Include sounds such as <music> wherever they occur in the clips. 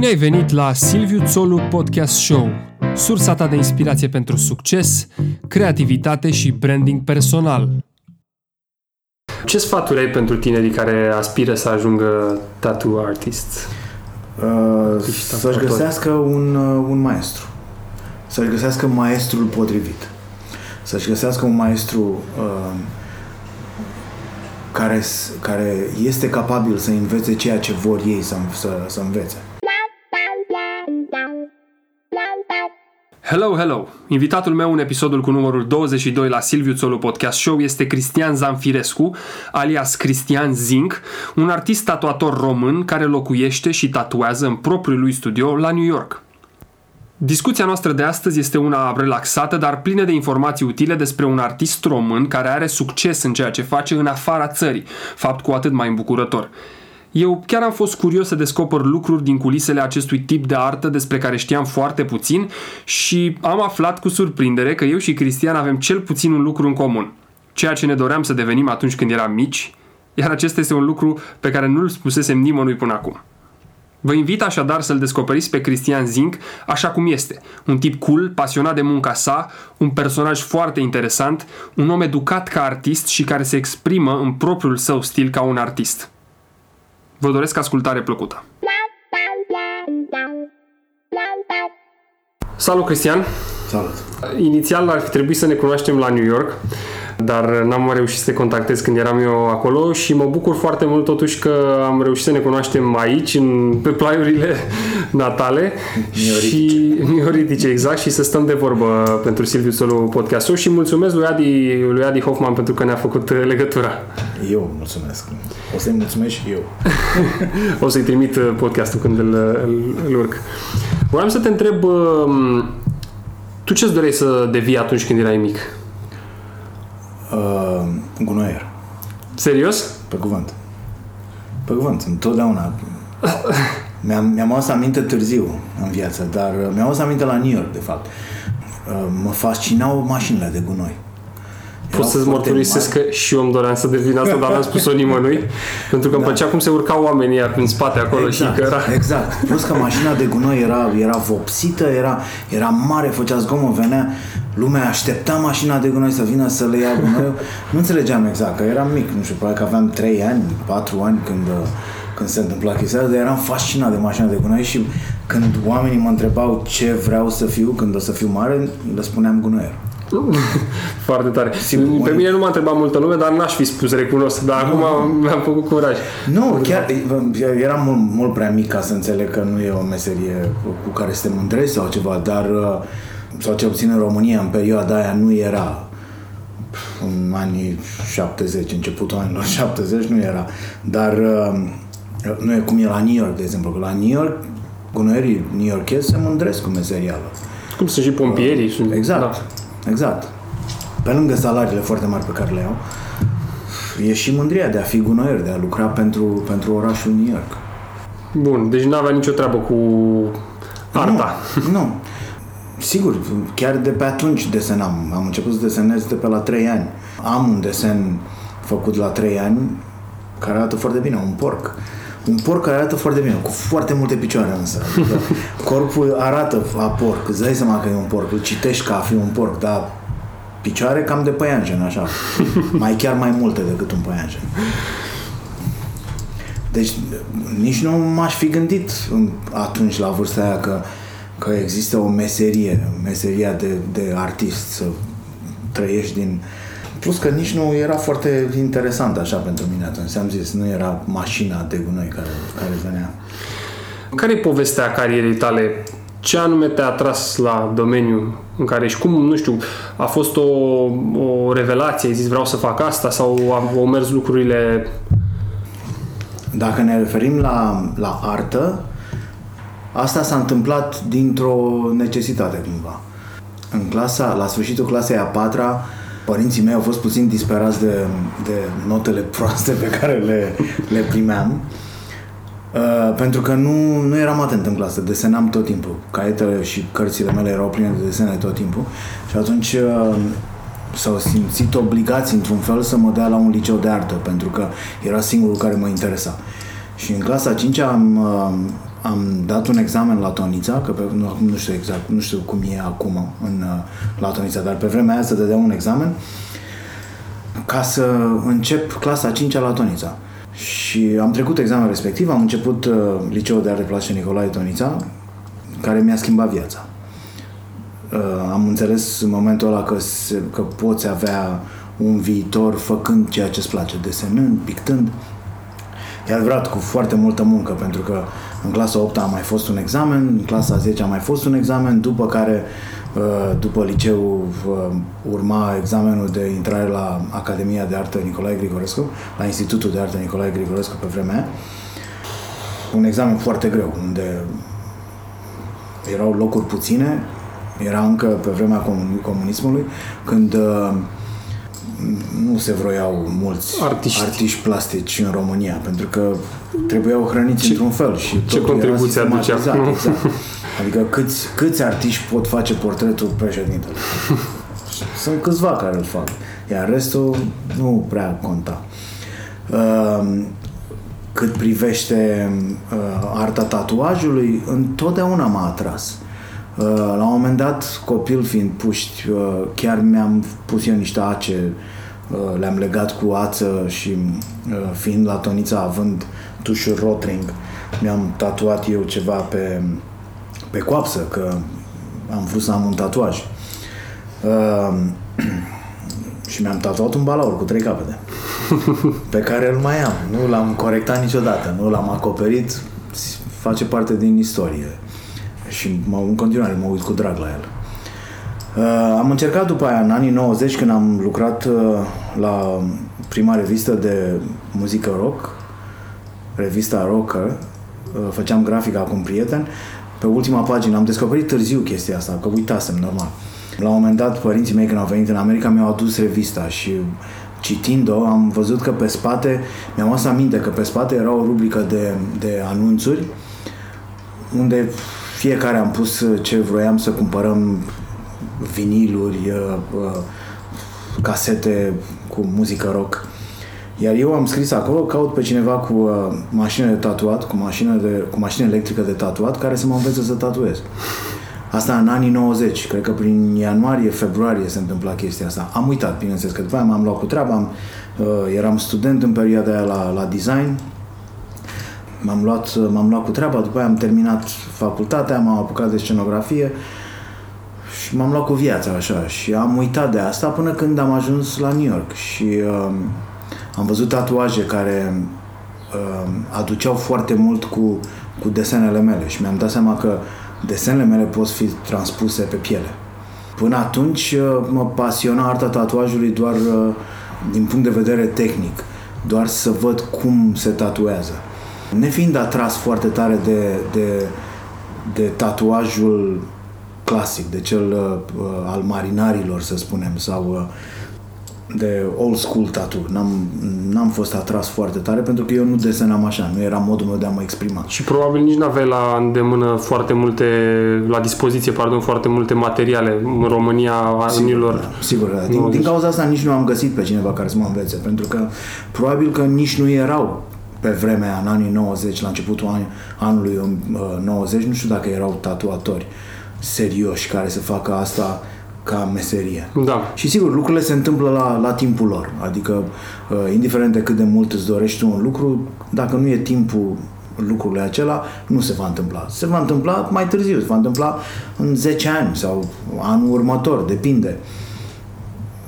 Bine ai venit la Silviu Țolu Podcast Show, sursa ta de inspirație pentru succes, creativitate și branding personal. Ce sfaturi ai pentru tinerii care aspiră să ajungă tattoo artist? Uh, să-și găsească un, uh, un maestru. Să-și găsească maestrul potrivit. Să-și găsească un maestru uh, care, care este capabil să învețe ceea ce vor ei să, să, să învețe. Hello, hello! Invitatul meu în episodul cu numărul 22 la Silviu Țolu Podcast Show este Cristian Zanfirescu, alias Cristian Zinc, un artist tatuator român care locuiește și tatuează în propriul lui studio la New York. Discuția noastră de astăzi este una relaxată, dar plină de informații utile despre un artist român care are succes în ceea ce face în afara țării, fapt cu atât mai îmbucurător. Eu chiar am fost curios să descoper lucruri din culisele acestui tip de artă despre care știam foarte puțin și am aflat cu surprindere că eu și Cristian avem cel puțin un lucru în comun. Ceea ce ne doream să devenim atunci când eram mici, iar acesta este un lucru pe care nu-l spusesem nimănui până acum. Vă invit așadar să-l descoperiți pe Cristian Zinc așa cum este. Un tip cool, pasionat de munca sa, un personaj foarte interesant, un om educat ca artist și care se exprimă în propriul său stil ca un artist. Vă doresc ascultare plăcută! Salut, Cristian! Salut! Inițial ar fi trebuit să ne cunoaștem la New York, dar n-am reușit să te contactez când eram eu acolo și mă bucur foarte mult totuși că am reușit să ne cunoaștem aici, în, pe plaiurile <laughs> natale mioritice. și mioritice, exact, și să stăm de vorbă pentru Silviu Solu podcast și mulțumesc lui Adi, lui Adi Hoffman pentru că ne-a făcut legătura. Eu mulțumesc. O să-i mulțumesc și eu. <laughs> o să-i trimit podcastul când îl, îl, îl urc. Vreau să te întreb, tu ce-ți doreai să devii atunci când erai mic? Uh, gunoier. Serios? Pe cuvânt. Pe cuvânt, întotdeauna. mi-am, mi-am adus aminte târziu în viață, dar uh, mi-am adus aminte la New York, de fapt. Uh, mă fascinau mașinile de gunoi. Pot să-ți mărturisesc că și eu îmi doream să devin asta, dar n-am spus-o nimănui. <laughs> pentru că îmi da. plăcea cum se urcau oamenii prin spate acolo exact, și că era... Exact. Plus că mașina de gunoi era, era vopsită, era, era mare, făcea zgomot, venea, lumea aștepta mașina de gunoi să vină să le ia gunoiul. Nu înțelegeam exact, că eram mic, nu știu, probabil că aveam 3 ani, 4 ani când, când se întâmpla chestia dar eram fascinat de mașina de gunoi și când oamenii mă întrebau ce vreau să fiu când o să fiu mare, le spuneam gunoier. <laughs> Foarte tare. Sigur, Pe mine nu m-a întrebat multă lume, dar n-aș fi spus recunosc, dar acum mi-am făcut curaj. Nu, chiar eram mult, mult prea mic ca să înțeleg că nu e o meserie cu care să te mândrești sau ceva, dar sau cel puțin în România în perioada aia nu era în anii 70, începutul anilor <laughs> 70 nu era, dar nu e cum e la New York, de exemplu, că la New York gunoierii new yorkezi se mândresc cu meserială. Cum sunt și pompierii. Uh, exact. Da. Exact. Pe lângă salariile foarte mari pe care le au, e și mândria de a fi gunoier, de a lucra pentru, pentru orașul New York. Bun, deci nu avea nicio treabă cu arta. Nu, nu. Sigur, chiar de pe atunci desenam. Am început să desenez de pe la 3 ani. Am un desen făcut la 3 ani care arată foarte bine, un porc. Un porc care arată foarte bine, cu foarte multe picioare însă. Adică <laughs> corpul arată a porc, îți dai seama că e un porc, îl citești ca a fi un porc, dar picioare cam de păianjen, așa. <laughs> Mai chiar mai multe decât un păianjen. Deci nici nu m-aș fi gândit atunci la vârsta aia că, că există o meserie, meseria de, de artist, să trăiești din, Plus că nici nu era foarte interesant așa pentru mine atunci. Am zis, nu era mașina de gunoi care, care venea. Care e povestea carierei tale? Ce anume te-a atras la domeniu în care și cum, nu știu, a fost o, o revelație, ai zis vreau să fac asta sau au mers lucrurile... Dacă ne referim la, la artă, asta s-a întâmplat dintr-o necesitate cumva. În clasa, la sfârșitul clasei a patra, părinții mei au fost puțin disperați de, de notele proaste pe care le, le primeam. Uh, pentru că nu, nu eram atent în clasă, desenam tot timpul. Caietele și cărțile mele erau pline de desene tot timpul. Și atunci uh, s-au simțit obligați într-un fel să mă dea la un liceu de artă, pentru că era singurul care mă interesa. Și în clasa 5 am, uh, am dat un examen la Tonița, că pe, nu, nu știu exact, nu știu cum e acum în, uh, la Tonița, dar pe vremea aia să dădea un examen ca să încep clasa 5 la Tonița. Și am trecut examenul respectiv, am început uh, liceul de arte plastice Nicolae Tonița, care mi-a schimbat viața. Uh, am înțeles în momentul ăla că, se, că poți avea un viitor făcând ceea ce îți place, desenând, pictând. E adevărat, cu foarte multă muncă, pentru că în clasa 8 a mai fost un examen, în clasa 10 a mai fost un examen, după care, uh, după liceu, uh, urma examenul de intrare la Academia de Artă Nicolae Grigorescu, la Institutul de Artă Nicolae Grigorescu pe vremea aia. Un examen foarte greu, unde erau locuri puține, era încă pe vremea comunismului, când uh, nu se vroiau mulți artiști, artiști plastici în România, pentru că trebuiau hrăniți ce, într-un fel și ce contribuție aducea. Exact. Adică câți, câți artiști pot face portretul președintelui? <laughs> Sunt câțiva care îl fac, iar restul nu prea conta. Uh, cât privește uh, arta tatuajului, întotdeauna m-a atras. Uh, la un moment dat, copil fiind puști, uh, chiar mi-am pus eu niște ace, uh, le-am legat cu ață și fiind la tonița având tușul Rotring, mi-am tatuat eu ceva pe, pe coapsă, că am vrut să am un tatuaj. <clears throat> și mi-am tatuat un balaur cu trei capete <laughs> pe care îl mai am. Nu l-am corectat niciodată, nu l-am acoperit, face parte din istorie și mă, în continuare mă uit cu drag la el. Uh, am încercat după aia, în anii 90, când am lucrat uh, la prima revistă de muzică rock, revista Rocker, uh, făceam grafica cu un prieten, pe ultima pagină am descoperit târziu chestia asta, că uitasem, normal. La un moment dat, părinții mei, când au venit în America, mi-au adus revista și citind-o, am văzut că pe spate, mi-am adus aminte că pe spate era o rubrică de, de anunțuri unde fiecare am pus uh, ce vroiam să cumpărăm, viniluri, uh, uh, casete cu muzică rock. Iar eu am scris acolo, caut pe cineva cu mașină de tatuat, cu mașină, de, cu mașină electrică de tatuat, care să mă învețe să tatuez. Asta în anii 90, cred că prin ianuarie, februarie se întâmpla chestia asta. Am uitat, bineînțeles, că după aia m-am luat cu treaba, am, uh, eram student în perioada aia la, la design, m-am luat, m-am luat cu treaba, după aia am terminat facultatea, m-am apucat de scenografie și m-am luat cu viața așa și am uitat de asta până când am ajuns la New York și uh, am văzut tatuaje care uh, aduceau foarte mult cu, cu desenele mele și mi-am dat seama că desenele mele pot fi transpuse pe piele. Până atunci uh, mă pasiona arta tatuajului doar uh, din punct de vedere tehnic, doar să văd cum se tatuează nefiind atras foarte tare de, de, de tatuajul clasic, de cel uh, al marinarilor, să spunem, sau uh, de old school tattoo. N-am, n-am fost atras foarte tare pentru că eu nu desenam așa, nu era modul meu de a mă exprima. Și probabil nici nu aveai la îndemână foarte multe, la dispoziție, pardon, foarte multe materiale în România anilor. Da, sigur, da. Din, din cauza asta nici nu am găsit pe cineva care să mă învețe, pentru că probabil că nici nu erau pe vremea, în anii 90, la începutul an, anului 90, uh, nu știu dacă erau tatuatori serioși care să facă asta ca meserie. Da. Și sigur, lucrurile se întâmplă la, la timpul lor. Adică, uh, indiferent de cât de mult îți dorești un lucru, dacă nu e timpul lucrurile acela, nu se va întâmpla. Se va întâmpla mai târziu, se va întâmpla în 10 ani sau anul următor, depinde.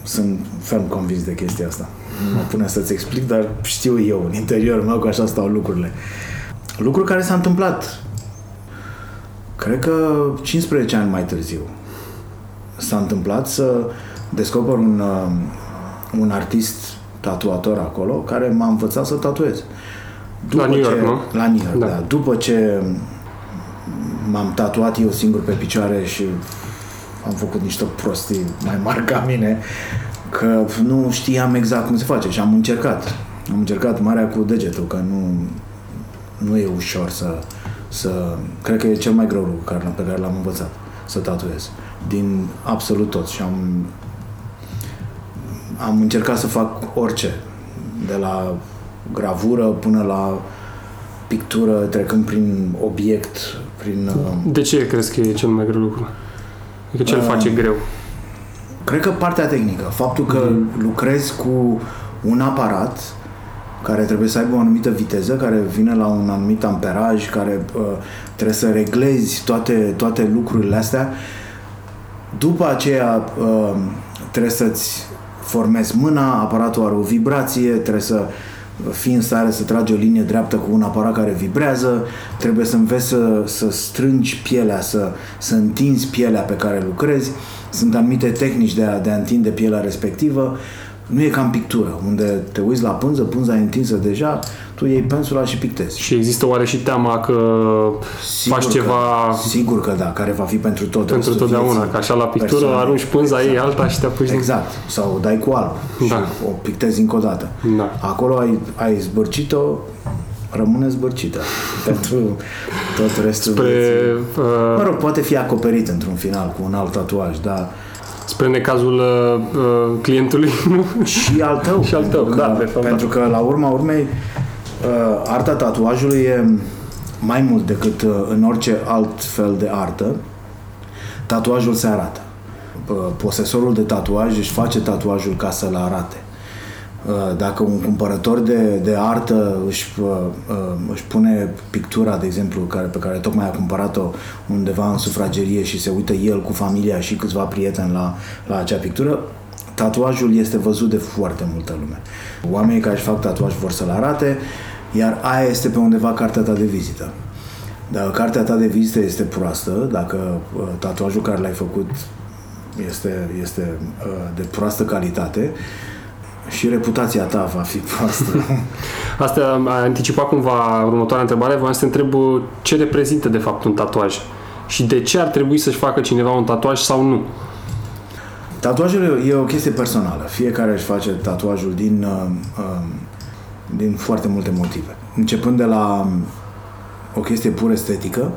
Sunt ferm convins de chestia asta nu mă pune să-ți explic, dar știu eu în interiorul meu că așa stau lucrurile. Lucru care s-a întâmplat, cred că 15 ani mai târziu. S-a întâmplat să descoper un, uh, un artist tatuator acolo care m-a învățat să tatuez. După la New York, ce, nu? La New York, da. da. După ce m-am tatuat eu singur pe picioare și am făcut niște prostii mai mari ca mine, că nu știam exact cum se face și am încercat. Am încercat marea cu degetul, că nu, nu e ușor să, să... Cred că e cel mai greu lucru pe care l-am învățat, să tatuez. Din absolut tot. Și am, am încercat să fac orice. De la gravură până la pictură, trecând prin obiect, prin... Uh, De ce crezi că e cel mai greu lucru? Adică ce îl Uh, face greu? Cred că partea tehnică, faptul că Mhm. lucrezi cu un aparat care trebuie să aibă o anumită viteză, care vine la un anumit amperaj, care uh, trebuie să reglezi toate, toate lucrurile astea. După aceea uh, trebuie să-ți formezi mâna, aparatul are o vibrație, trebuie să fii în stare să tragi o linie dreaptă cu un aparat care vibrează, trebuie să înveți să, să strângi pielea, să, să întinzi pielea pe care lucrezi. Sunt anumite tehnici de a, de a întinde pielea respectivă. Nu e ca în pictură, unde te uiți la pânză, pânza e întinsă deja, tu iei pensula și pictezi. Și există oare și teama că faci că, ceva Sigur că da, care va fi pentru tot pentru restul totdeauna, vieții că așa la pictură persoanei. arunci pânza ei alta și te apuci din... Exact. Sau o dai cu alb Da. și o pictezi încă o dată. Da. Acolo ai, ai zbârcit-o, rămâne zbârcită <laughs> pentru tot restul Spre, vieții. Mă uh, rog, poate fi acoperit într-un final cu un alt tatuaj, dar spre necazul uh, uh, clientului, nu? și al tău. <laughs> Și al tău, pentru că, da, de fapt, Pentru că, la urma urmei, uh, arta tatuajului e mai mult decât uh, în orice alt fel de artă. Tatuajul se arată. Uh, Posesorul de tatuaj își face tatuajul ca să-l arate. Uh, Dacă un cumpărător de, de artă își, uh, uh, își pune pictura, de exemplu, care, pe care tocmai a cumpărat-o undeva în sufragerie și se uită el cu familia și câțiva prieteni la, la acea pictură, tatuajul este văzut de foarte multă lume. Oamenii care își fac tatuaj vor să-l arate, iar aia este pe undeva cartea ta de vizită. Dacă cartea ta de vizită este proastă, dacă uh, tatuajul care l-ai făcut este, este uh, de proastă calitate, și reputația ta va fi proastă. <laughs> Asta a anticipat cumva următoarea întrebare. Vreau să te întreb uh, ce reprezintă de fapt un tatuaj și de ce ar trebui să-și facă cineva un tatuaj sau nu. Tatuajul e o chestie personală. Fiecare își face tatuajul din, uh, uh, din foarte multe motive. Începând de la um, o chestie pur estetică,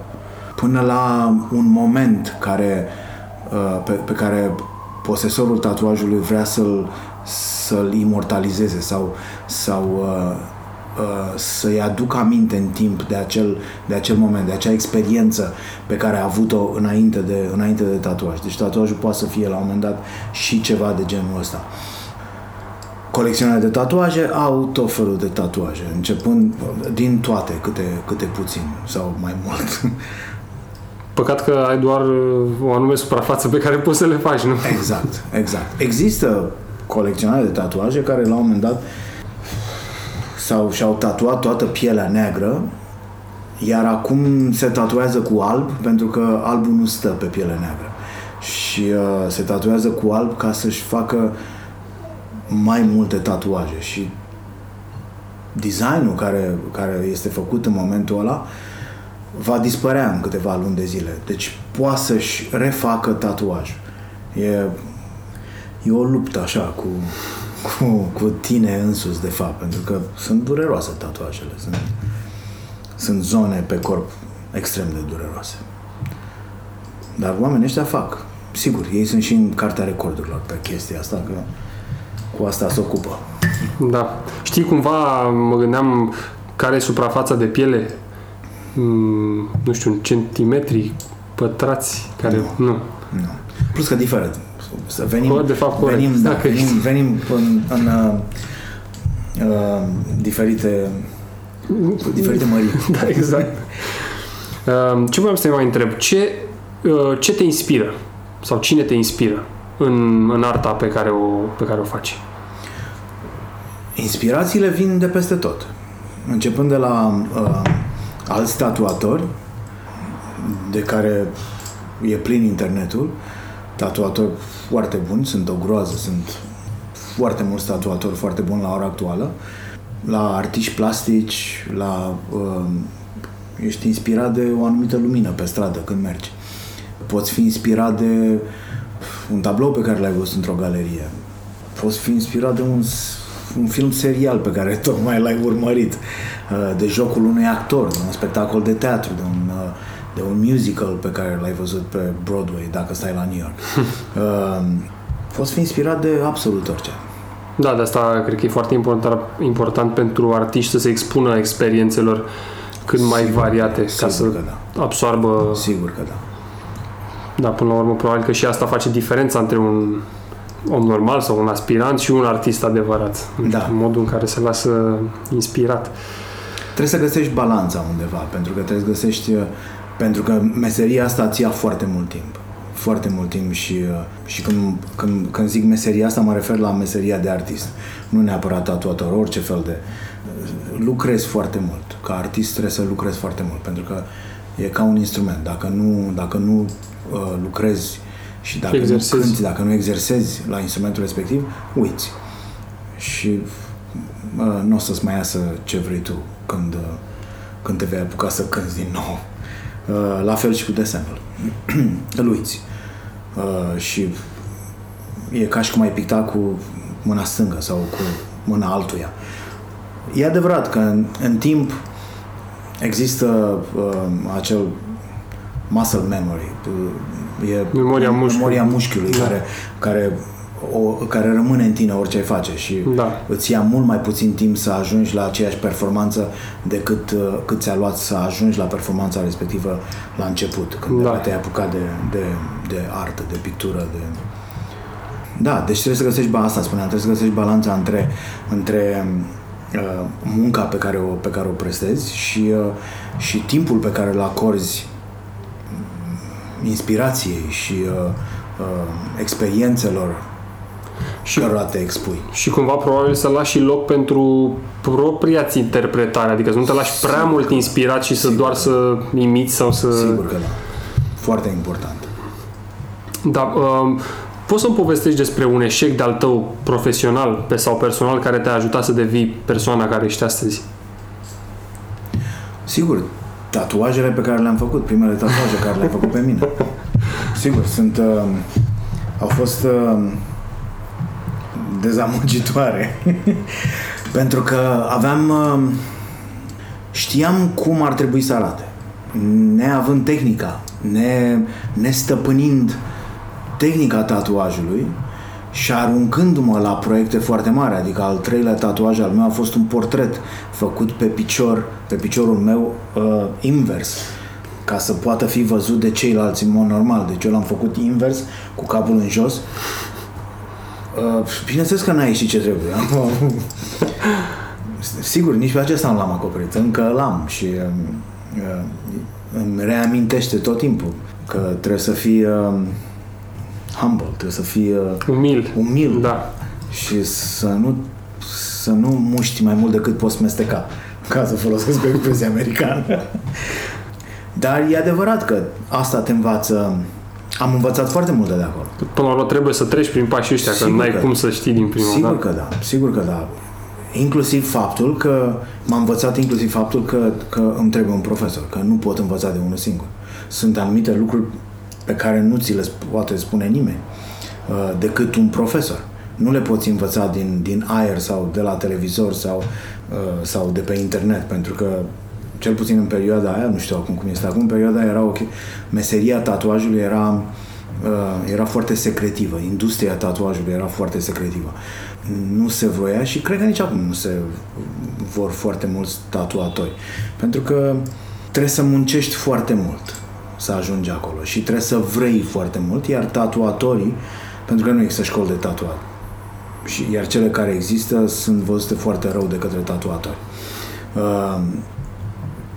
până la un moment care, uh, pe, pe care posesorul tatuajului vrea să-l, să-l imortalizeze sau, sau uh, uh, să-i aducă aminte în timp de acel, de acel moment, de acea experiență pe care a avut-o înainte de, înainte de tatuaj. Deci tatuajul poate să fie la un moment dat și ceva de genul ăsta. Colecționarea de tatuaje au tot felul de tatuaje, începând din toate, câte, câte puțin sau mai mult. Păcat că ai doar uh, o anume suprafață pe care poți să le faci, nu? Exact, exact. Există colecționare de tatuaje care la un moment dat sau și-au tatuat toată pielea neagră iar acum se tatuează cu alb pentru că albul nu stă pe pielea neagră și uh, se tatuează cu alb ca să-și facă mai multe tatuaje și designul care, care este făcut în momentul ăla va dispărea în câteva luni de zile. Deci poate să-și refacă tatuajul. E, e o luptă așa cu, cu, cu tine însuți, de fapt, pentru că sunt dureroase tatuajele. Sunt, sunt zone pe corp extrem de dureroase. Dar oamenii ăștia fac. Sigur, ei sunt și în cartea recordurilor pe chestia asta, că cu asta se ocupă. Da. Știi, cumva mă gândeam care e suprafața de piele, mm, nu știu, în centimetri pătrați, care... Nu. Nu. Plus că diferă. Să venim, Bă, de fapt, corect. venim, da, Dacă venim, ești- venim în, în uh, uh, diferite diferite mărimi. <laughs> Da, exact. Uh, Ce voiam să te mai întreb? Ce, uh, ce te inspiră? Sau cine te inspiră în, în arta pe care o, pe care o faci? Inspirațiile vin de peste tot. Începând de la uh, alți tatuatori, de care e plin internetul, tatuatori foarte buni, sunt o groază, sunt foarte mulți tatuatori foarte buni la ora actuală, la artiști plastici, la... Uh, ești inspirat de o anumită lumină pe stradă când mergi. Poți fi inspirat de un tablou pe care l-ai văzut într-o galerie. Poți fi inspirat de un, s- un film serial pe care tocmai l-ai urmărit, uh, de jocul unui actor, de un spectacol de teatru, de un, uh, de un musical pe care l-ai văzut pe Broadway, dacă stai la New York. Uh, Poți fi inspirat de absolut orice. Da, de asta cred că e foarte important, important pentru artiști să se expună experiențelor cât mai Sigur, variate ca sigur să că da. absoarbă Sigur că da. Da, până la urmă, probabil că și asta face diferența între un om normal sau un aspirant și un artist adevărat. Da. În modul în care se lasă inspirat. Trebuie să găsești balanța undeva, pentru că trebuie să găsești, uh, pentru că meseria asta îți ia foarte mult timp. Foarte mult timp și, uh, și când, când, când zic meseria asta mă refer la meseria de artist. Nu neapărat tatuator, orice fel de... Lucrezi foarte mult. Ca artist trebuie să lucrezi foarte mult, pentru că e ca un instrument. Dacă nu, dacă nu uh, lucrezi și dacă Exersezi. nu cânti, dacă nu exersezi la instrumentul respectiv, uiți. Și uh, nu o să-ți mai iasă ce vrei tu când, uh, când te vei apuca să cânti din nou. Uh, la fel și cu desenul. <clears throat> Îl uiți. Uh, și e ca și cum ai picta cu mâna stângă sau cu mâna altuia. E adevărat că în, în timp există uh, acel muscle memory, uh, e Memoria mușchiului. memoria mușchiului Da. care, care, o, care rămâne în tine orice ai face și Da. îți ia mult mai puțin timp să ajungi la aceeași performanță decât uh, cât ți-a luat să ajungi la performanța respectivă la început, când Da. te-ai apucat de, de, de artă, de pictură, de... Da, deci trebuie să găsești ba- asta, spuneam, trebuie să găsești balanța între, între uh, munca pe care o, pe care o prestezi și, uh, și timpul pe care îl acorzi mm, inspirației și uh, uh, experiențelor Și, cărora te expui. și cumva probabil să lași și loc pentru propria-ți interpretare, adică să nu te lași prea mult inspirat și să doar să imiți sau să... Sigur că da. Foarte important. Da, um, poți să-mi povestești despre un eșec de-al tău profesional pe sau personal care te-a ajutat să devii persoana care ești astăzi? Sigur, tatuajele pe care le-am făcut, primele tatuaje care le-am făcut pe mine. Sigur, sunt... Uh, au fost uh, dezamăgitoare. <laughs> Pentru că aveam... Uh, știam cum ar trebui să arate. Neavând tehnica, ne, nestăpânind tehnica tatuajului și aruncându-mă la proiecte foarte mari, adică al treilea tatuaj al meu a fost un portret făcut pe picior, pe piciorul meu uh, invers, ca să poată fi văzut de ceilalți în mod normal. Deci eu l-am făcut invers, cu capul în jos. Uh, bineînțeles că n-a ieșit ce trebuie. <laughs> Sigur, nici pe acesta nu l-am acoperit. Încă l-am și uh, uh, îmi reamintește tot timpul că trebuie să fii uh, humble, trebuie să fii uh, Umil. umil Da. și să nu, să nu muști mai mult decât poți mesteca, ca să folosesc o expresie americană. Dar e adevărat că asta te învață. Am învățat foarte multe de acolo. Până la urmă trebuie să treci prin pașii ăștia, că Sigur n-ai că- cum să știi din prima Sigur dată. că da, sigur că da. Inclusiv faptul că m-a învățat inclusiv faptul că, că îmi trebuie un profesor, că nu pot învăța de unul singur. Sunt anumite lucruri pe care nu ți le sp- poate spune nimeni uh, decât un profesor. Nu le poți învăța din, din aer sau de la televizor sau, uh, sau de pe internet, pentru că cel puțin în perioada aia, nu știu acum cum este acum, în perioada aia era ok. Meseria tatuajului era uh, era foarte secretivă. Industria tatuajului era foarte secretivă. Nu se voia și cred că nici acum nu se vor foarte mulți tatuatori. Pentru că trebuie să muncești foarte mult să ajungi acolo și trebuie să vrei foarte mult, iar tatuatorii, pentru că nu există școli de tatuat, și, iar cele care există sunt văzute foarte rău de către tatuatori. Uh,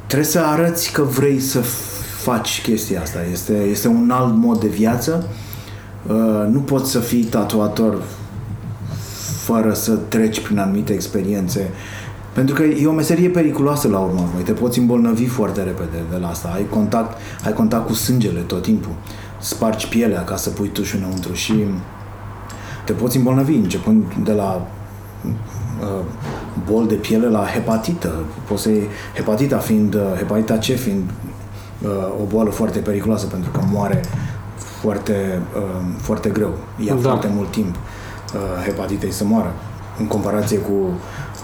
trebuie să arăți că vrei să faci chestia asta. Este, este un alt mod de viață. Uh, nu poți să fii tatuator fără să treci prin anumite experiențe. Pentru că e o meserie periculoasă la urmă. urmei. Te poți îmbolnăvi foarte repede de la asta. Ai contact, ai contact cu sângele tot timpul. Spargi pielea ca să pui tușul înăuntru și te poți îmbolnăvi începând de la uh, bol de piele la hepatită. Poți să iei hepatita fiind, uh, hepatita C fiind uh, o boală foarte periculoasă pentru că moare foarte, uh, foarte greu. Ia Da. foarte mult timp uh, hepatitei să moară în comparație cu,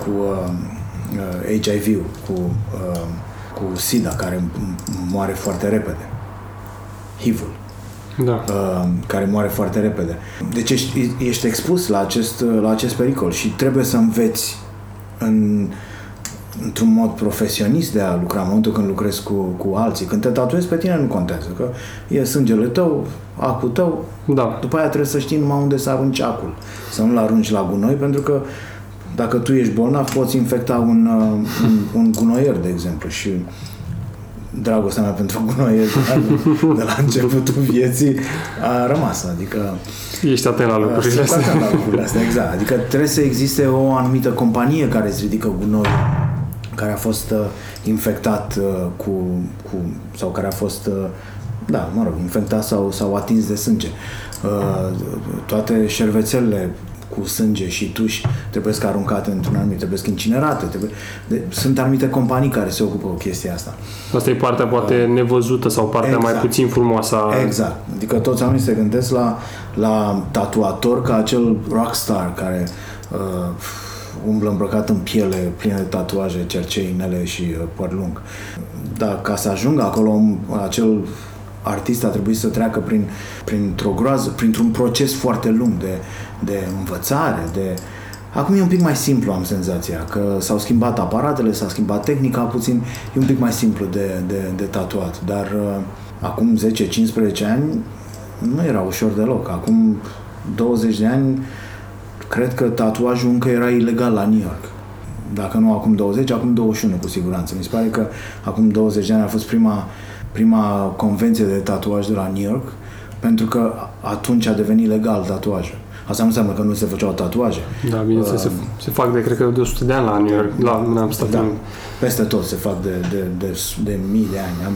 cu uh, uh, HIV-ul, cu, uh, cu SIDA care m- moare foarte repede. HIV-ul Da. uh, care moare foarte repede. Deci ești, ești expus la acest, la acest pericol și trebuie să înveți în, într-un mod profesionist de a lucra, în momentul când lucrezi cu, cu alții. Când te tatuezi pe tine nu contează, că e sângele tău, acul tău, Da. după aia trebuie să știi numai unde să arunci acul, să nu-l arunci la gunoi, pentru că dacă tu ești bolnav, poți infecta un, uh, un, un gunoier, de exemplu, și dragostea mea pentru gunoier de la, de la începutul vieții a rămas, adică Ești atent la lucrurile sunt astea. atent la lucrurile astea, exact. Adică trebuie să existe o anumită companie care îți ridică gunoi care a fost uh, infectat uh, cu, cu sau care a fost uh, da, mă rog, infectat sau, sau atins de sânge. Uh, toate șervețelele cu sânge și tuși trebuie să aruncate într-un anumit, trebuie să incinerate. Trebuie, de, sunt anumite companii care se ocupă cu chestia asta. Asta e partea poate nevăzută sau partea mai Exact. puțin frumoasă. a- Exact. Adică toți oamenii se gândesc la, la tatuator ca acel rockstar care uh, umblă îmbrăcat în piele, plină de tatuaje, cercei, inele și uh, păr lung. Dar ca să ajungă acolo, un- acel artist a trebuit să treacă prin, printr-o groază, printr-un proces foarte lung de, de învățare, de... Acum e un pic mai simplu, am senzația, că s-au schimbat aparatele, s-a schimbat tehnica puțin, e un pic mai simplu de, de, de tatuat, dar uh, acum 10-15 ani nu era ușor deloc. Acum 20 de ani cred că tatuajul încă era ilegal la New York. Dacă nu acum 20, acum 21 cu siguranță. Mi se pare că acum 20 de ani a fost prima, prima convenție de tatuaj de la New York, pentru că atunci a devenit legal tatuajul. Asta nu înseamnă că nu se făceau tatuaje. Da, bineînțeles, se, se fac de, cred că, de 100 de ani la New York, la, în Amsterdam. Da, peste tot se fac de, de, de, de mii de ani. Am,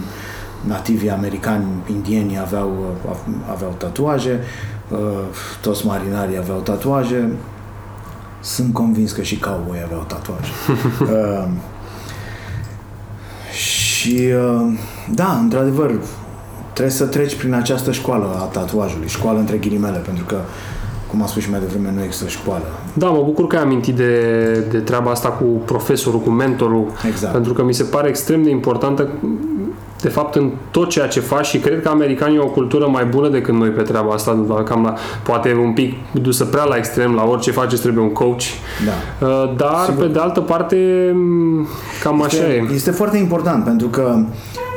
nativii americani, indieni aveau, aveau tatuaje, uh, toți marinarii aveau tatuaje. Sunt convins că și cowboy aveau tatuaje. Uh, <laughs> și uh, da, într-adevăr, trebuie să treci prin această școală a tatuajului, școală între ghilimele, pentru că, cum am spus și mai devreme, nu există școală. Da, mă bucur că ai amintit de, de treaba asta cu profesorul, cu mentorul, Exact. pentru că mi se pare extrem de importantă de fapt în tot ceea ce faci și cred că americanii au o cultură mai bună decât noi pe treaba asta, la- cam la, poate un pic dusă prea la extrem, la orice faceți trebuie un coach, Da. Uh, dar Sigur. pe de altă parte m, cam așa este, e. Este foarte important pentru că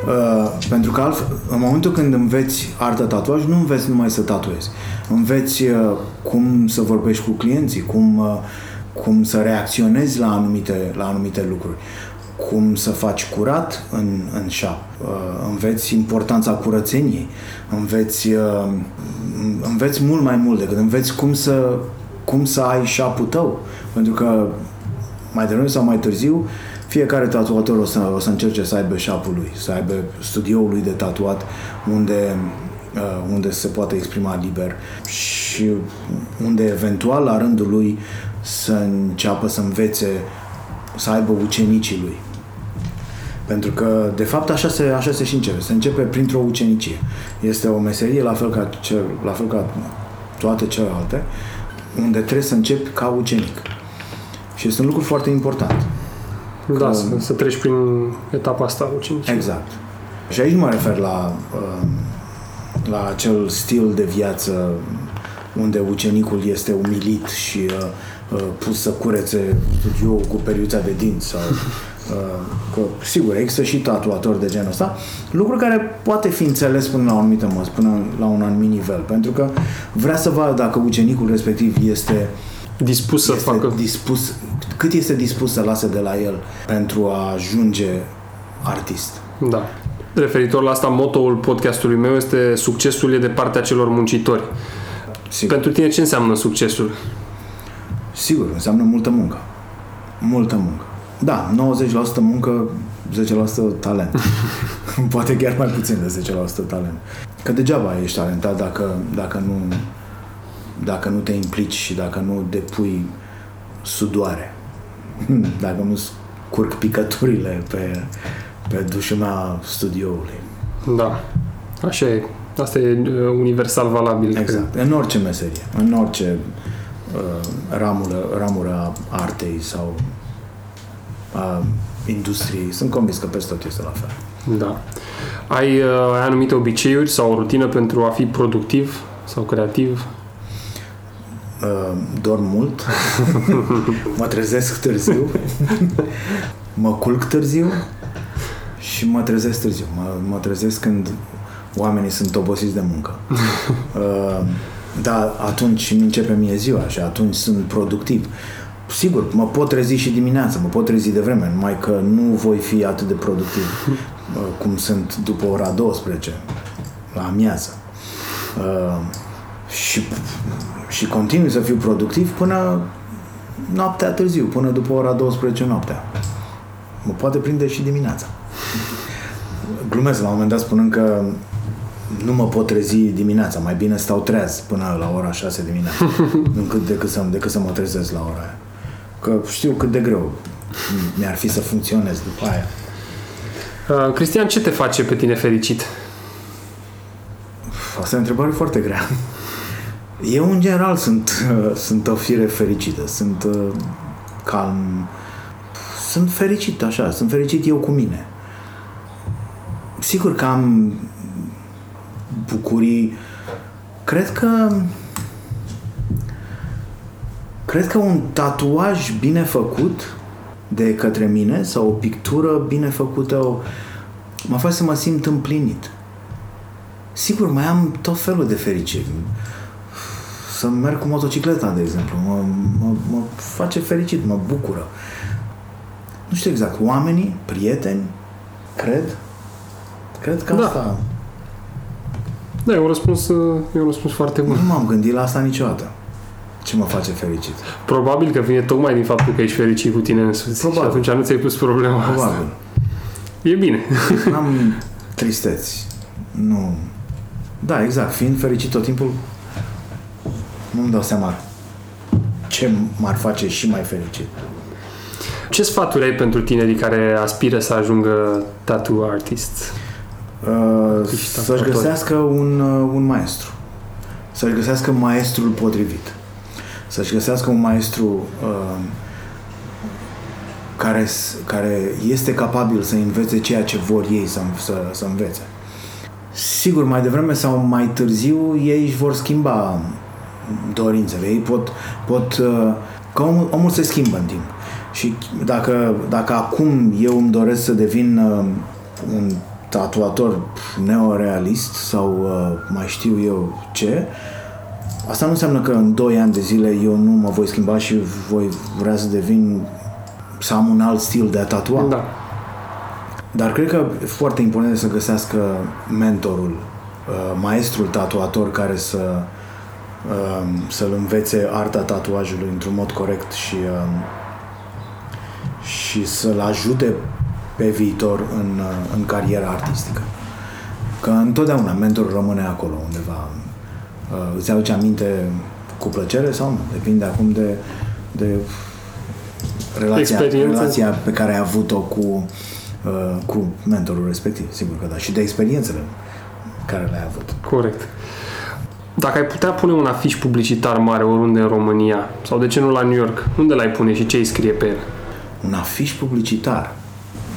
uh, pentru că altfel, în momentul când înveți artă tatuaj, nu înveți numai să tatuezi. Înveți uh, cum să vorbești cu clienții, cum, uh, cum să reacționezi la anumite, la anumite lucruri cum să faci curat în, în shop. Uh, înveți importanța curățeniei. Înveți, uh, înveți mult mai mult decât înveți cum să, cum să ai shop tău. Pentru că mai devreme sau mai târziu, fiecare tatuator o să, o să încerce să aibă șapul lui, să aibă studioul lui de tatuat unde, uh, unde se poate exprima liber și unde eventual la rândul lui să înceapă să învețe, să aibă ucenicii lui. Pentru că, de fapt, așa se, așa se și începe. Se începe printr-o ucenicie. Este o meserie, la fel ca, cel, la fel ca toate celelalte, unde trebuie să începi ca ucenic. Și este un lucru foarte important. Da, să, să treci prin etapa asta ucenicie. Exact. Și aici nu mă refer la, uh, la acel stil de viață unde ucenicul este umilit și uh, uh, pus să curețe studioul cu periuța de dinți sau uh, că, sigur, există și tatuatori de genul ăsta, lucru care poate fi înțeles până la o anumită măs, până la un anumit nivel, pentru că vrea să vadă dacă ucenicul respectiv este Dispus să este facă. dispus, cât este dispus să lase de la el pentru a ajunge artist. Da. Referitor la asta, motoul podcastului meu este succesul e de partea celor muncitori. Sigur. Pentru tine ce înseamnă succesul? Sigur, înseamnă multă muncă. Multă muncă. Da, 90% muncă, 10% talent. <laughs> Poate chiar mai puțin de 10% talent. Că degeaba ești talentat dacă, dacă, nu, dacă nu te implici și dacă nu depui sudoare. <laughs> Dacă nu curg picăturile pe, pe dușuma studioului. Da. Așa e. Asta e uh, universal valabil. Exact. În orice meserie, în orice uh, ramură, ramură a artei sau a industriei. Sunt convins că peste tot este la fel. Cred. Da. Ai, uh, ai anumite obiceiuri sau o rutină pentru a fi productiv sau creativ? Uh, dorm mult, <laughs> mă trezesc târziu, mă culc târziu și mă trezesc târziu. Mă, mă trezesc când oamenii sunt obosiți de muncă. <laughs> Uh, da, atunci mi începe mie ziua și atunci sunt productiv. Sigur, mă pot trezi și dimineața, mă pot trezi de vreme, numai că nu voi fi atât de productiv <laughs> uh, cum sunt după ora 12, la amiază. Uh, și, și continui să fiu productiv până noaptea târziu, până după ora 12 noaptea. Mă poate prinde și dimineața. Glumesc la un moment dat spunând că nu mă pot trezi dimineața, mai bine stau treaz până la ora 6 dimineața, <laughs> încât decât să, decât să mă trezesc la ora aia. Că știu cât de greu mi-ar fi să funcționez după aia. Uh, Cristian, ce te face pe tine fericit? Asta e o întrebare foarte grea. Eu, în general, sunt, uh, sunt o fire fericită. Sunt uh, calm. Sunt fericit, așa. Sunt fericit eu cu mine. Sigur că am bucurii. Cred că cred că un tatuaj bine făcut de către mine sau o pictură bine făcută o, mă face să mă simt împlinit. Sigur, mai am tot felul de fericiri. Să merg cu motocicleta, de exemplu, mă, mă, mă face fericit, mă bucură. Nu știu exact, oamenii, prieteni, cred. Cred că Da. asta... Da, e un răspuns, uh, e un răspuns foarte bun. Nu m-am gândit la asta niciodată. Ce mă face fericit? Probabil că vine tocmai din faptul că ești fericit cu tine însuți. Probabil. Și atunci nu ți-ai pus problema asta. Probabil. E bine. <laughs> N-am tristeți. Nu. Da, exact. Fiind fericit tot timpul, nu-mi dau seama ce m-ar face și mai fericit. Ce sfaturi ai pentru tinerii care aspiră să ajungă tattoo artist? Uh, Și să-și tatuatori. găsească un, uh, un maestru. Să-și găsească maestrul potrivit. Să-și găsească un maestru uh, care, s- care este capabil să învețe ceea ce vor ei să, să, să învețe. Sigur, mai devreme sau mai târziu, ei își vor schimba dorințele. Ei pot, pot uh, că omul, omul se schimbă în timp. Și dacă, dacă acum eu îmi doresc să devin uh, un tatuator neorealist sau uh, mai știu eu ce, asta nu înseamnă că în 2 ani de zile eu nu mă voi schimba și voi vrea să devin să am un alt stil de a tatua. Da. Dar cred că e foarte important să găsească mentorul, uh, maestrul tatuator care să um, să-l învețe arta tatuajului într-un mod corect și um, și să-l ajute pe viitor în, uh, în cariera artistică. Că întotdeauna mentorul rămâne acolo undeva. Uh, Îți aduce aminte cu plăcere sau nu? Depinde acum de, de relația, Experiență. relația pe care ai avut-o cu, uh, cu mentorul respectiv, sigur că da. Și de experiențele care le-ai avut. Corect. Dacă ai putea pune un afiș publicitar mare oriunde în România, sau de ce nu la New York, unde l-ai pune și ce îi scrie pe el? Un afiș publicitar.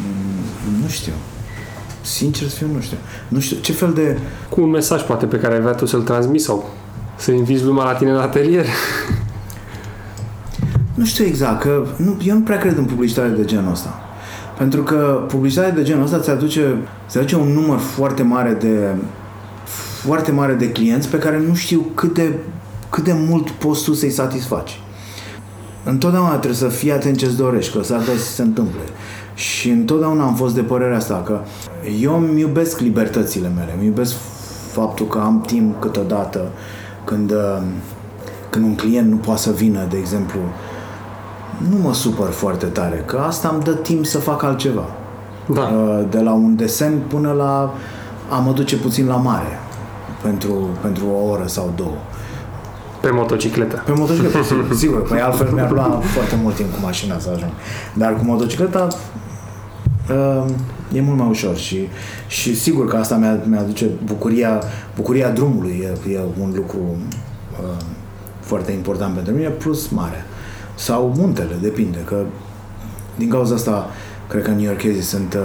Mm, Nu știu. Sincer să fiu, nu știu. Nu știu ce fel de... Cu un mesaj poate pe care ai vrea tu să-l transmiți sau să invizi lumea la tine în atelier. <laughs> Nu știu exact, că nu, eu nu prea cred în publicitate de genul ăsta. Pentru că publicitatea de genul ăsta ți aduce, ți aduce un număr foarte mare de foarte mare de clienți pe care nu știu cât de, cât de mult poți tu să-i satisfaci. Întotdeauna trebuie să fii atent ce-ți dorești, că s-ar putea să se întâmple. Și întotdeauna am fost de părerea asta, că eu îmi iubesc libertățile mele, îmi iubesc faptul că am timp câteodată când, uh, când un client nu poate să vină, de exemplu, nu mă supăr foarte tare, că asta îmi dă timp să fac altceva. Da. Uh, De la un desen până la a mă duce puțin la mare pentru, pentru o oră sau două. Pe motocicletă. Pe motocicletă, sigur, sigur. Păi altfel mi-ar lua foarte mult timp cu mașina să ajung. Dar cu motocicleta uh, e mult mai ușor și, și sigur că asta mi-a, mi-aduce bucuria, bucuria drumului. E, e un lucru uh, foarte important pentru mine, plus mare. Sau muntele, depinde, că din cauza asta cred că New Yorkezii sunt, uh,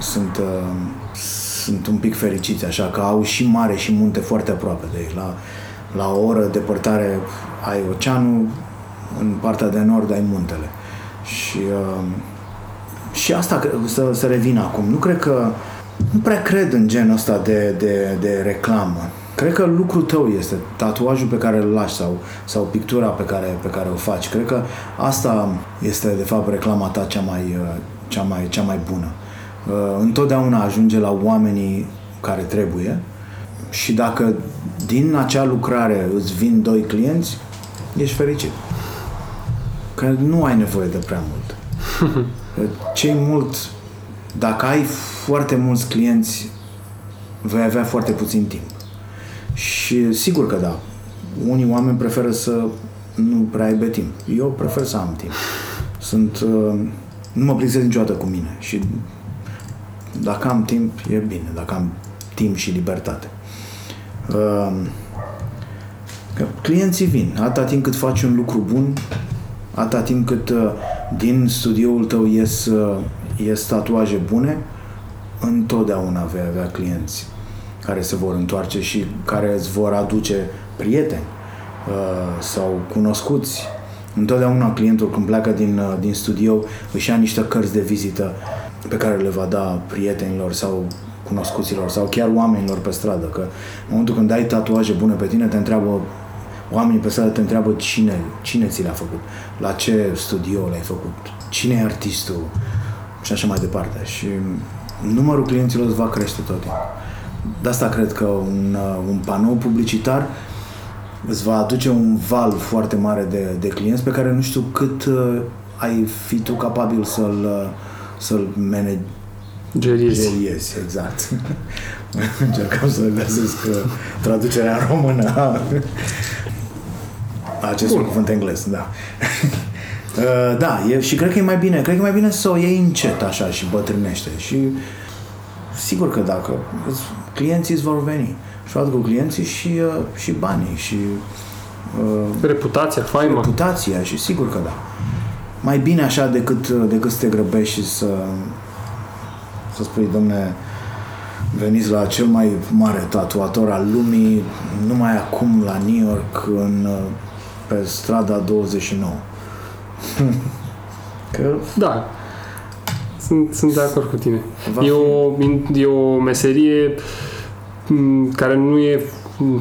sunt, uh, sunt un pic fericiți, așa că au și mare și munte foarte aproape de ei. La, la o oră depărtare ai oceanul, în partea de nord ai muntele. Și, uh, și asta să, să revină acum. Nu cred că nu prea cred în genul ăsta de, de, de reclamă. Cred că lucrul tău este tatuajul pe care îl lași sau, sau pictura pe care, pe care o faci. Cred că asta este, de fapt, reclama ta cea mai, uh, cea mai, cea mai bună. Uh, întotdeauna ajunge la oamenii care trebuie și dacă din acea lucrare îți vin doi clienți, ești fericit. Că nu ai nevoie de prea mult. <laughs> Cei mult, dacă ai foarte mulți clienți, vei avea foarte puțin timp. Și sigur că da, unii oameni preferă să nu prea aibă timp. Eu prefer să am timp. Sunt, uh, nu mă plictisesc niciodată cu mine și dacă am timp, e bine. Dacă am timp și libertate. Uh, că clienții vin. Atâta timp cât faci un lucru bun, atâta timp cât uh, din studioul tău ies, ies tatuaje bune, întotdeauna vei avea clienți care se vor întoarce și care îți vor aduce prieteni uh, sau cunoscuți. Întotdeauna clientul când pleacă din, uh, din studio își ia niște cărți de vizită pe care le va da prietenilor sau cunoscuților sau chiar oamenilor pe stradă. Că în momentul când ai tatuaje bune pe tine, te întreabă oamenii pe stradă te întreabă cine, cine ți le-a făcut, la ce studio le-ai făcut, cine e artistul și așa mai departe. Și numărul clienților va crește tot timpul. De asta cred că un, uh, un panou publicitar îți va aduce un val foarte mare de, de clienți pe care nu știu cât uh, ai fi tu capabil să-l, uh, să-l manageriezi. exact. <laughs> Încercam să găsesc uh, traducerea în română a acestui Bun. cuvânt englez, da. <laughs> Uh, da, e, și cred că e mai bine, cred că e mai bine să o iei încet așa și bătrânește și sigur că dacă clienții îți vor veni. Și cu clienții și, uh, și banii și uh, reputația, faima. Reputația și sigur că da. Mai bine așa decât, uh, decât să te grăbești și să, să spui, domne, veniți la cel mai mare tatuator al lumii, numai acum la New York, în, uh, pe strada 29. <laughs> că... Da, sunt, sunt de acord cu tine. e o, e o meserie care nu e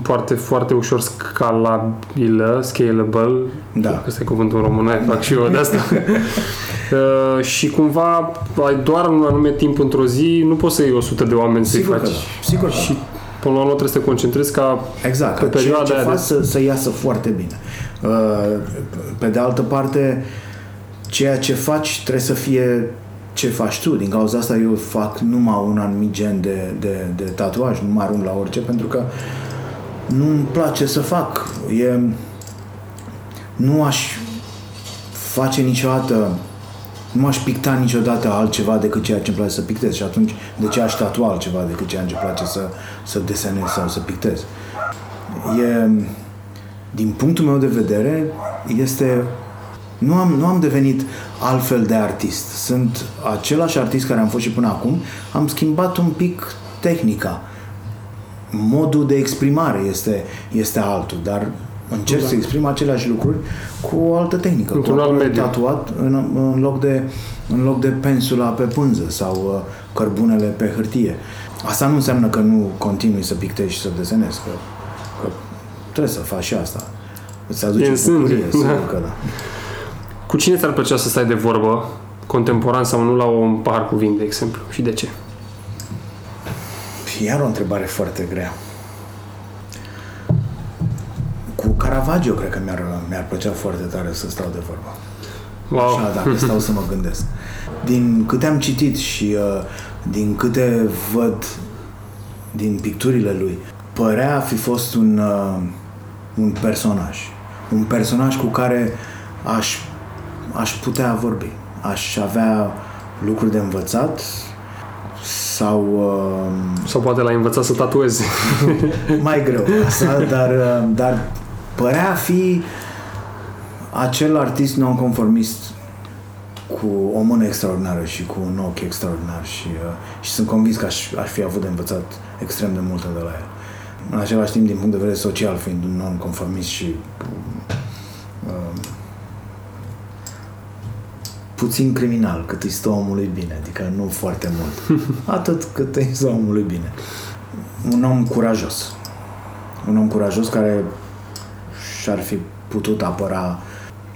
foarte, foarte ușor scalabilă, scalable. Da. Asta e cuvântul în română, fac și eu de asta. <laughs> <laughs> uh, și cumva ai doar un anume timp într-o zi, nu poți să iei 100 de oameni să-i faci. Că da. Sigur Și până la urmă trebuie să te concentrezi ca exact, pe perioada ce, ce faci de... să, să iasă foarte bine. Uh, pe de altă parte, ceea ce faci trebuie să fie ce faci tu. Din cauza asta eu fac numai un anumit gen de, de, de tatuaj, nu mă arunc la orice, pentru că nu-mi place să fac. E, nu aș face niciodată nu aș picta niciodată altceva decât ceea ce îmi place să pictez și atunci de ce aș tatua altceva decât ceea ce îmi place să, să desenez sau să pictez. E, din punctul meu de vedere, este nu am, nu am devenit altfel de artist. Sunt același artist care am fost și până acum. Am schimbat un pic tehnica. Modul de exprimare este, este altul, dar încerc da. să exprim aceleași lucruri cu o altă tehnică. Într-un alt mediu. Tatuat în, în, loc de, în loc de pensula pe pânză sau uh, cărbunele pe hârtie. Asta nu înseamnă că nu continui să pictezi și să desenezi, că, că trebuie să faci și asta. Îți aduce bucurie, sigur <laughs> da. că da. Cu cine ți-ar plăcea să stai de vorbă, contemporan sau nu, la un pahar cu vin, de exemplu? Și de ce? Iar o întrebare foarte grea. Cu Caravaggio cred că mi-ar, mi-ar plăcea foarte tare să stau de vorbă. Wow. Așa, dacă stau să mă gândesc. Din câte am citit și uh, din câte văd din picturile lui, părea a fi fost un, uh, un personaj. Un personaj cu care aș aș putea vorbi. Aș avea lucruri de învățat sau... Uh, sau poate l-ai învățat să tatuezi. <laughs> mai greu asta, dar, uh, dar părea a fi acel artist nonconformist cu o mână extraordinară și cu un ochi extraordinar și, uh, și sunt convins că aș, aș fi avut de învățat extrem de multe de la el. În același timp din punct de vedere social, fiind un non-conformist și uh, puțin criminal, cât îi stă omului bine, adică nu foarte mult. <laughs> Atât cât îi stă omului bine. Un om curajos. Un om curajos care și-ar fi putut apăra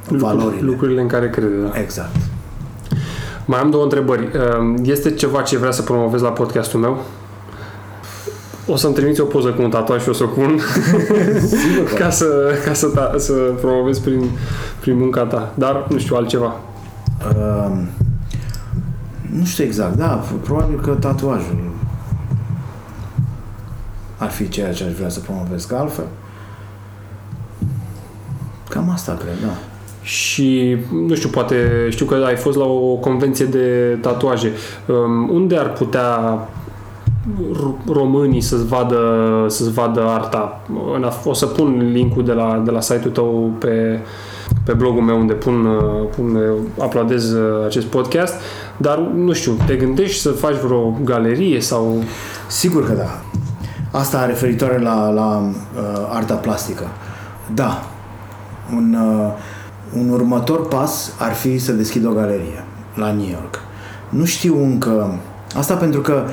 valorile. Lucrurile în care crede, da. Exact. Mai am două întrebări. Este ceva ce vrea să promovezi la podcastul meu? O să-mi trimiți o poză cu un tatuaj și o să o pun <laughs> ca, să, ca să, ta, să promovezi prin, prin munca ta. Dar nu știu altceva. Uh, nu știu exact, da, probabil că tatuajul ar fi ceea ce aș vrea să promovez, că altfel cam asta cred, da. Și, nu știu, poate știu că ai fost la o convenție de tatuaje. Um, unde ar putea românii să-ți vadă, să-ți vadă arta? O să pun linkul de la, de la site-ul tău pe, pe blogul meu unde pun, pun aplaudez acest podcast, dar nu știu, te gândești să faci vreo galerie sau... Sigur că da. Asta referitoare la, la uh, arta plastică. Da. Un, uh, un următor pas ar fi să deschid o galerie la New York. Nu știu încă... Asta pentru că uh,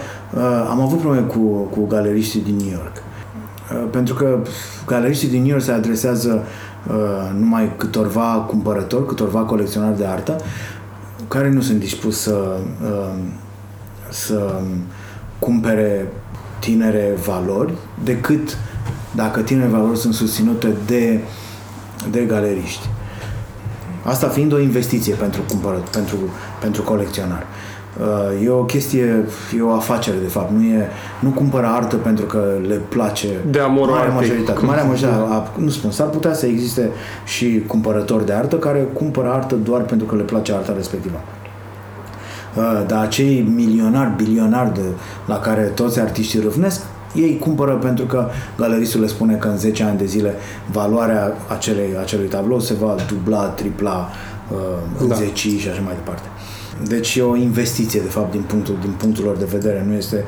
am avut probleme cu, cu galeriștii din New York. Uh, pentru că galeriștii din New York se adresează uh, numai câtorva cumpărători, câtorva colecționari de artă, care nu sunt dispuși să, uh, să cumpere tinere valori, decât dacă tinere valori sunt susținute de, de galeriști. Asta fiind o investiție pentru cumpărăt, pentru, pentru colecționar. Uh, e o chestie, e o afacere de fapt, nu, e, nu cumpără artă pentru că le place de amor marea majoritate. Marea majoritate, nu spun, s-ar putea să existe și cumpărători de artă care cumpără artă doar pentru că le place arta respectivă. Uh, dar acei milionari, bilionari de, la care toți artiștii râvnesc, ei cumpără pentru că galeristul le spune că în 10 ani de zile valoarea acelei, acelui tablou se va dubla, tripla, uh, da. zeci și așa mai departe. Deci e o investiție, de fapt, din punctul, din punctul lor de vedere. Nu este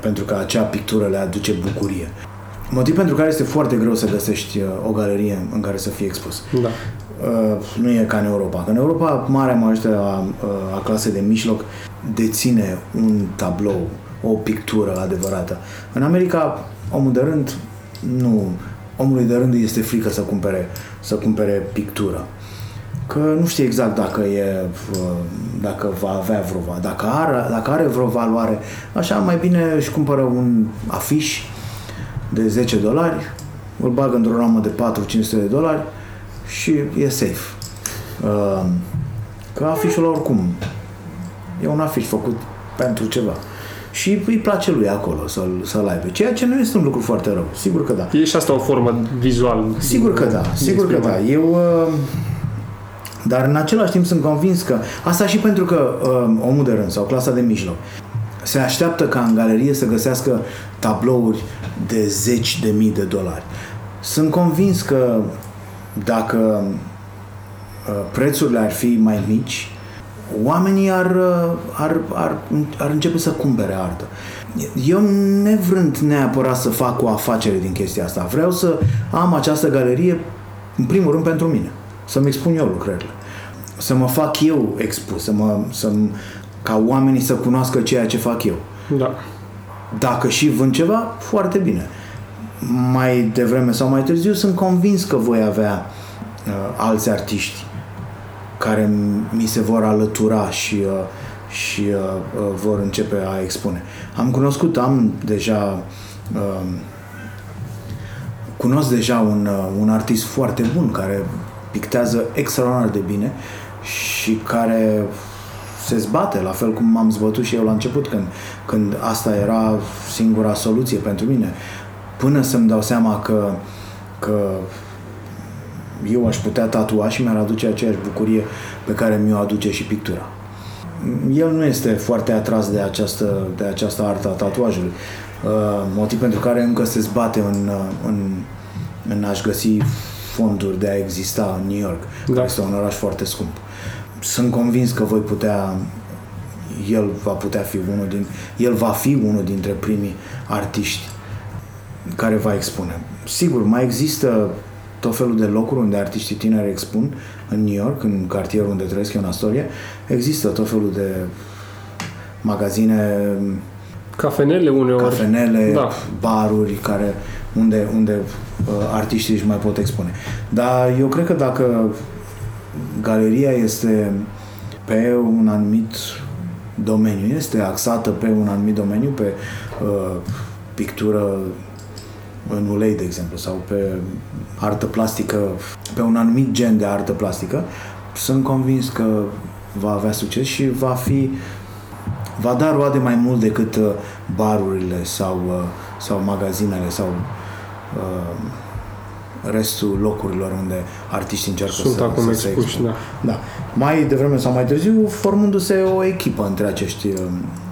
pentru că acea pictură le aduce bucurie. Motiv pentru care este foarte greu să găsești uh, o galerie în care să fie expus. Da. Uh, nu e ca în Europa. Că în Europa, marea majoritate a, uh, a clasei de mijloc deține un tablou o pictură adevărată. În America, omul de rând, nu, omului de rând este frică să cumpere, să cumpere pictură. Că nu știe exact dacă e, dacă va avea vreo, dacă are, dacă are vreo valoare, așa mai bine își cumpără un afiș de 10 dolari, îl bagă într-o ramă de 4-500 de dolari și e safe. Că afișul oricum e un afiș făcut pentru ceva și îi place lui acolo să-l, să-l aibă. Ceea ce nu este un lucru foarte rău. Sigur că da. E și asta o formă vizuală. Sigur că da. Sigur că da. Eu... Uh, dar în același timp sunt convins că asta și pentru că uh, omul de rând sau clasa de mijloc se așteaptă ca în galerie să găsească tablouri de zeci de mii de dolari. Sunt convins că dacă uh, prețurile ar fi mai mici, oamenii ar, ar, ar, ar începe să cumpere artă. Eu nevrând neapărat să fac o afacere din chestia asta, vreau să am această galerie în primul rând pentru mine, să-mi expun eu lucrările, să mă fac eu expus, să mă, să ca oamenii să cunoască ceea ce fac eu. Da. Dacă și vând ceva, foarte bine. Mai devreme sau mai târziu sunt convins că voi avea uh, alți artiști care mi se vor alătura și, uh, și uh, uh, vor începe a expune. Am cunoscut, am deja cunosc deja un, un artist foarte bun care pictează extraordinar de bine și care se zbate, la fel cum m-am zbătut și eu la început, când, când asta era singura soluție pentru mine. Până să-mi dau seama că, că eu aș putea tatua și mi-ar aduce aceeași bucurie pe care mi-o aduce și pictura. El nu este foarte atras de această, de această artă a tatuajului, uh, motiv pentru care încă se zbate în, uh, în, în a-și găsi fonduri de a exista în New York, da. care este un oraș foarte scump. Sunt convins că voi putea el va putea fi unul din el va fi unul dintre primii artiști care va expune. Sigur, mai există tot felul de locuri unde artiștii tineri expun, în New York, în cartierul unde trăiesc eu în Astoria, există tot felul de magazine, Cafenele uneori. cafenele, Da. baruri care, unde, unde uh, artiștii își mai pot expune. Dar eu cred că dacă galeria este pe un anumit domeniu, este axată pe un anumit domeniu, pe uh, pictură în ulei, de exemplu, sau pe artă plastică, pe un anumit gen de artă plastică, sunt convins că va avea succes și va fi va da roade mai mult decât uh, barurile sau, uh, sau magazinele sau uh, restul locurilor unde artiștii încearcă Sunt să, acum să se expuși, expună. da. Da. Mai devreme sau mai târziu, formându-se o echipă între acești, uh,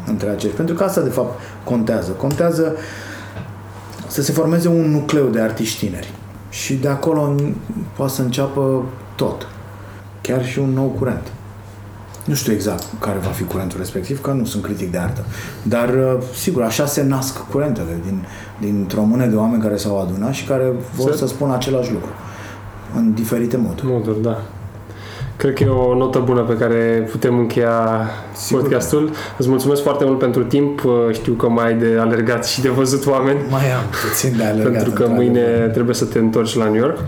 între acești. Pentru că asta, de fapt, contează. Contează să se formeze un nucleu de artiști tineri. Și de acolo n- poate să înceapă tot. Chiar și un nou curent. Nu știu exact care va fi curentul respectiv, că nu sunt critic de artă. Dar, uh, sigur, așa se nasc curentele din, dintr-o mână de oameni care s-au adunat și care vor Se- să spună același lucru. În diferite moduri. Moduri, da. Cred că e o notă bună pe care putem încheia Sigur. podcastul. Îți mulțumesc foarte mult pentru timp. Știu că mai ai de alergat și de văzut oameni. Mai am puțin de alergat. pentru că într-adevăr. mâine trebuie să te întorci la New York.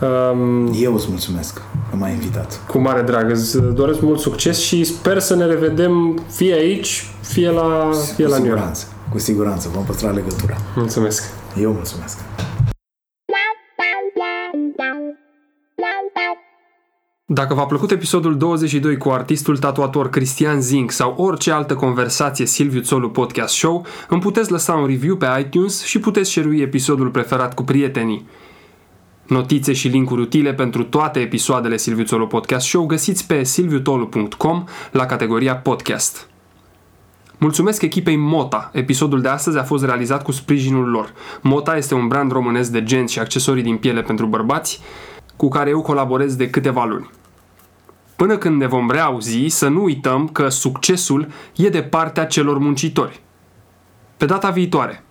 Um, Eu îți mulțumesc că m-ai invitat. cu mare drag. Îți doresc mult succes și sper să ne revedem fie aici, fie la, fie cu la New York. siguranță. Cu siguranță. Vom păstra legătura. Mulțumesc. Eu mulțumesc. Dacă v-a plăcut episodul 22 cu artistul tatuator Cristian Zinc sau orice altă conversație Silviu Țolu Podcast Show, îmi puteți lăsa un review pe iTunes și puteți share episodul preferat cu prietenii. Notițe și linkuri utile pentru toate episoadele Silviu Țolu Podcast Show găsiți pe silviutolu.com la categoria podcast. Mulțumesc echipei Mota. Episodul de astăzi a fost realizat cu sprijinul lor. Mota este un brand românesc de genți și accesorii din piele pentru bărbați, cu care eu colaborez de câteva luni. Până când ne vom reauzi, să nu uităm că succesul e de partea celor muncitori. Pe data viitoare!